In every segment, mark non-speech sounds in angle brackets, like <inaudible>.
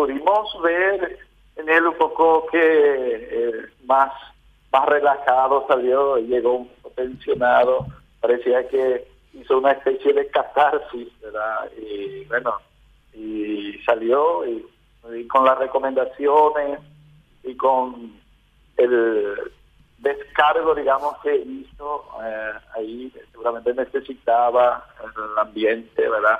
pudimos ver en él un poco que eh, más, más relajado salió, llegó un pensionado, parecía que hizo una especie de catarsis, ¿verdad? Y bueno, y salió y, con las recomendaciones y con el descargo, digamos, que hizo eh, ahí, seguramente necesitaba el ambiente, ¿verdad?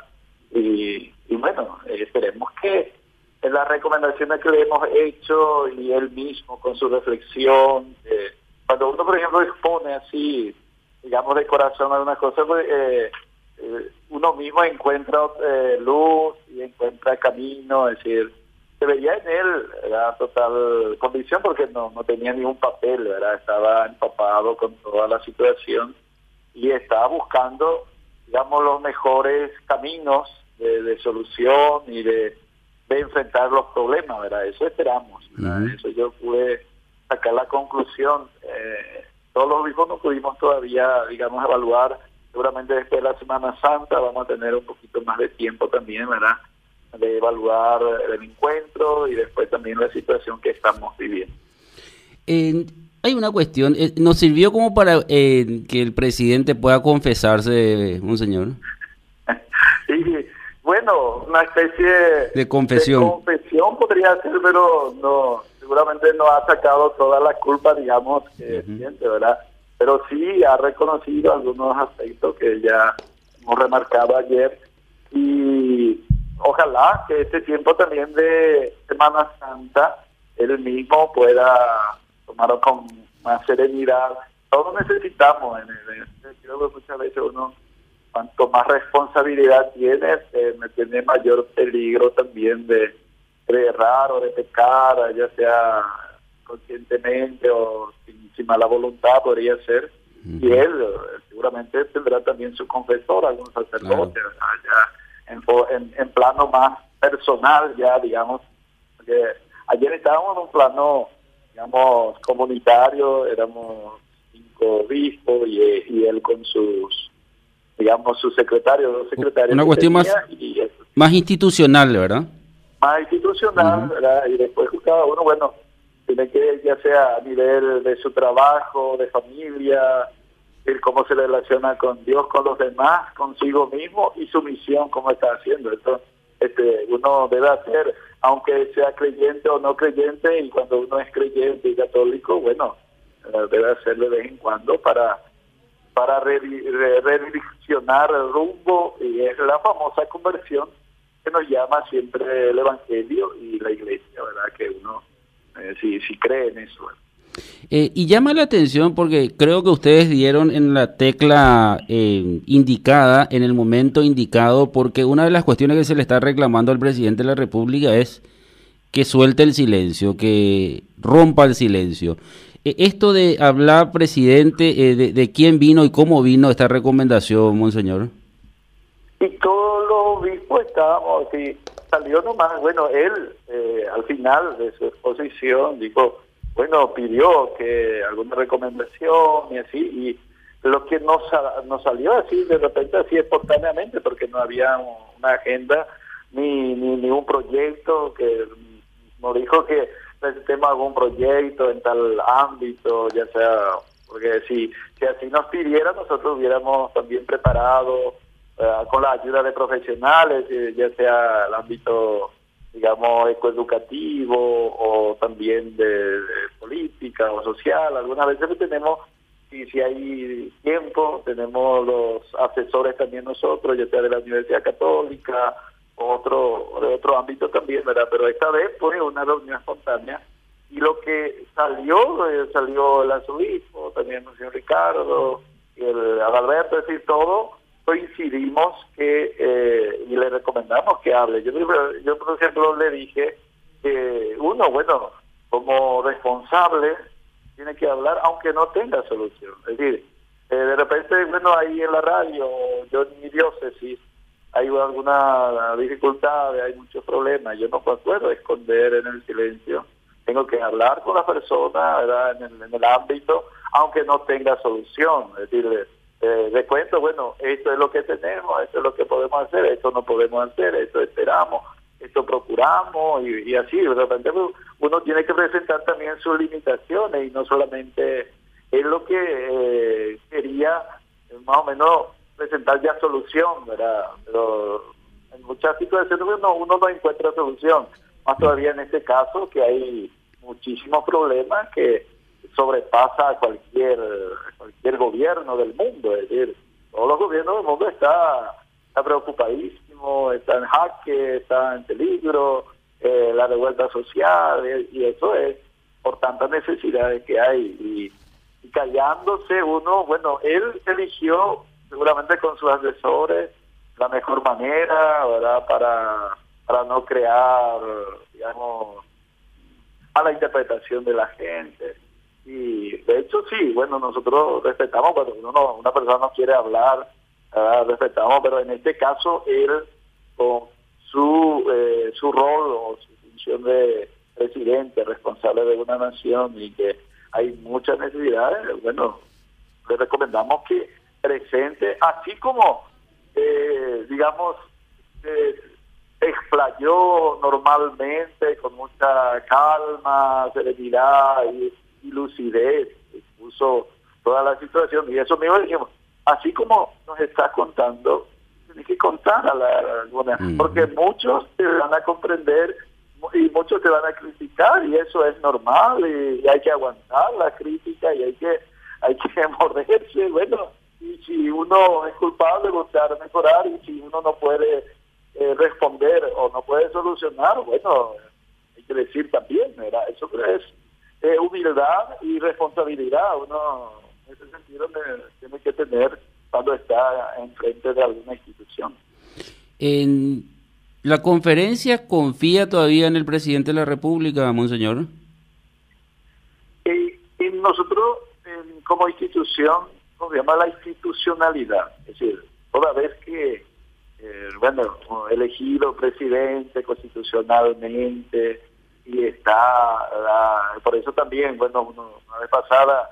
Y, y bueno, esperemos que en las recomendaciones que le hemos hecho y él mismo con su reflexión, eh, cuando uno, por ejemplo, expone así, digamos, de corazón alguna cosa, pues, eh, eh, uno mismo encuentra luz y encuentra camino, es decir, se veía en él la total convicción porque no, no tenía ningún papel, ¿verdad? estaba empapado con toda la situación y estaba buscando, digamos, los mejores caminos de solución y de de enfrentar los problemas, ¿verdad? Eso esperamos, Eso yo pude sacar la conclusión. Eh, todos los mismos no pudimos todavía, digamos, evaluar. Seguramente después de la Semana Santa vamos a tener un poquito más de tiempo también, ¿verdad? De evaluar el encuentro y después también la situación que estamos viviendo. hay una cuestión, eh, ¿nos sirvió como para eh, que el presidente pueda confesarse, un señor? Bueno, una especie de confesión. De confesión podría ser, pero no, seguramente no ha sacado toda la culpa, digamos, que siente, ¿verdad? Pero sí ha reconocido algunos aspectos que ya hemos remarcado ayer y ojalá que este tiempo también de Semana Santa él mismo pueda tomarlo con más serenidad. Todos necesitamos, en el, creo que muchas veces uno cuanto más responsabilidad tienes, eh, tiene mayor peligro también de, errar o de pecar, ya sea conscientemente o sin, mala voluntad, podría ser. Y él eh, seguramente tendrá también su confesor, algún sacerdote, ya en, en, plano más personal, ya digamos. Porque ayer estábamos en un plano, digamos, comunitario, éramos cinco obispos y, y él con sus digamos, su secretario, dos secretarios. Una cuestión más, más institucional, ¿verdad? Más institucional, ¿verdad? Y después cada uno, bueno, tiene que, ya sea a nivel de su trabajo, de familia, el cómo se relaciona con Dios, con los demás, consigo mismo y su misión, cómo está haciendo. Esto, este, uno debe hacer, aunque sea creyente o no creyente, y cuando uno es creyente y católico, bueno, eh, debe hacerlo de vez en cuando para para redireccionar el rumbo y es la famosa conversión que nos llama siempre el Evangelio y la Iglesia, ¿verdad? Que uno eh, si, si cree en eso. Eh, y llama la atención porque creo que ustedes dieron en la tecla eh, indicada, en el momento indicado, porque una de las cuestiones que se le está reclamando al presidente de la República es que suelte el silencio, que rompa el silencio. Eh, esto de hablar, presidente, eh, de, quién vino y cómo vino esta recomendación, monseñor. Y todos los obispos estábamos, y salió nomás, bueno, él eh, al final de su exposición dijo, bueno, pidió que alguna recomendación y así, y lo que no, no salió así de repente, así espontáneamente, porque no había una agenda ni, ni, ni un proyecto que nos dijo que presentemos algún proyecto en tal ámbito, ya sea, porque si, si así nos pidiera, nosotros hubiéramos también preparado eh, con la ayuda de profesionales, eh, ya sea el ámbito, digamos, ecoeducativo o también de, política o social. Algunas veces tenemos, y si hay tiempo, tenemos los asesores también nosotros, ya sea de la Universidad Católica, otro de otro ámbito también, ¿verdad? Pero esta vez fue una reunión espontánea y lo que salió, eh, salió el arzobispo, también el señor Ricardo, el Adalberto, es decir, todo, coincidimos que, eh, y le recomendamos que hable. Yo, yo, por ejemplo, le dije que uno, bueno, como responsable, tiene que hablar aunque no tenga solución. Es decir, eh, de repente, bueno, ahí en la radio, yo en mi diócesis, hay alguna dificultad, hay muchos problemas, yo no puedo esconder en el silencio, tengo que hablar con la persona En, el, ámbito, aunque no tenga solución, es decir, de cuento, bueno, esto es lo que tenemos, esto es lo que podemos hacer, esto no podemos hacer, esto esperamos, esto procuramos y, así, de repente uno tiene que presentar también sus limitaciones y no solamente es lo que eh, quería más o menos presentar ya solución, ¿verdad? Pero en muchas situaciones uno, uno no encuentra solución, más todavía en este caso que hay muchísimos problemas que sobrepasa a cualquier, cualquier gobierno del mundo, es decir, todos los gobiernos del mundo están está preocupadísimo, está en jaque, está en peligro, eh, la revuelta social, eh, y eso es por tantas necesidades que hay. Y, callándose uno, bueno, él eligió seguramente con sus asesores la mejor manera, ¿verdad? Para, para no crear, digamos, a la interpretación de la gente. Y de hecho sí, bueno, nosotros respetamos cuando uno una persona no quiere hablar respetamos, pero en este caso él con su, eh, su rol o su función de presidente, responsable de una nación y que hay muchas necesidades, bueno, le recomendamos que presente, así como, eh, digamos, eh, explayó normalmente con mucha calma, serenidad y, y lucidez, expuso toda la situación y eso mismo dijimos, así como nos está contando, tiene que contar a la alguna, porque muchos te van a comprender y muchos te van a criticar y eso es normal y, hay que aguantar la crítica y hay que hay que <laughs> morderse, bueno, y si uno es culpable, buscar mejorar y si uno no puede eh, responder o no puede solucionar, bueno, hay que decir también, ¿verdad? Eso es eh, humildad y responsabilidad, uno en ese sentido tiene que tener cuando está enfrente de alguna institución. En la conferencia confía todavía en el presidente de la República, monseñor. Y, nosotros, como institución, confiamos la institucionalidad, es decir, toda vez que, eh, bueno, elegido presidente constitucionalmente y está, por eso también, bueno, una vez pasada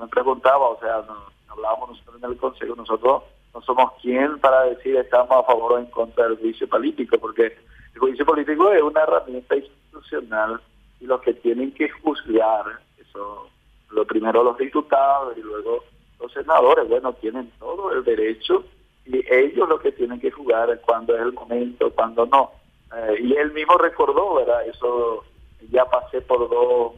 me preguntaba, o sea, hablábamos nosotros en el Consejo, nosotros no somos quien para decir estamos a favor o en contra del juicio político, porque el juicio político es una herramienta institucional y los que tienen que juzgar, eso, lo primero los diputados y luego los senadores, bueno, tienen todo el derecho y ellos lo que tienen que jugar cuando es el momento, cuando no. Eh, y él mismo recordó, ¿verdad? Eso ya pasé por dos,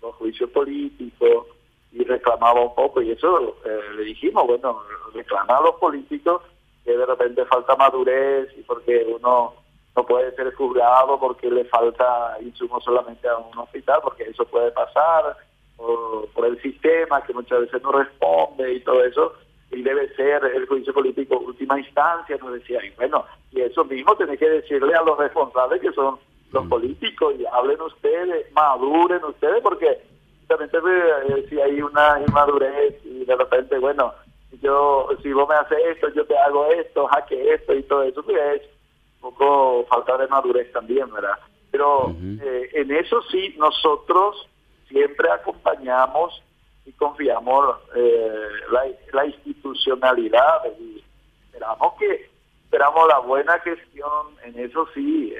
dos juicios políticos, y reclamaba un poco, y eso eh, le dijimos, bueno, reclamar a los políticos que de repente falta madurez y porque uno no puede ser juzgado porque le falta insumo solamente a un hospital, porque eso puede pasar por, por el sistema que muchas veces no responde y todo eso, y debe ser el juicio político última instancia, nos decía, y bueno, y eso mismo tiene que decirle a los responsables que son los mm. políticos, y hablen ustedes, maduren ustedes, porque eh, si hay una inmadurez y de repente, bueno, yo si vos me haces esto, yo te hago esto, jaque esto y todo eso, pues es un poco falta de madurez también, ¿verdad? Pero eh, en eso sí, nosotros siempre acompañamos y confiamos eh, la, institucionalidad y esperamos que esperamos la buena gestión en eso sí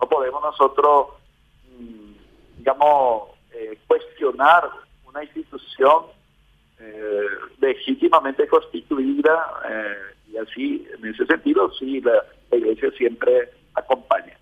no, podemos nosotros mm, digamos eh, cuestionar una institución eh, legítimamente constituida eh, y así, en ese sentido, sí, la Iglesia siempre acompaña.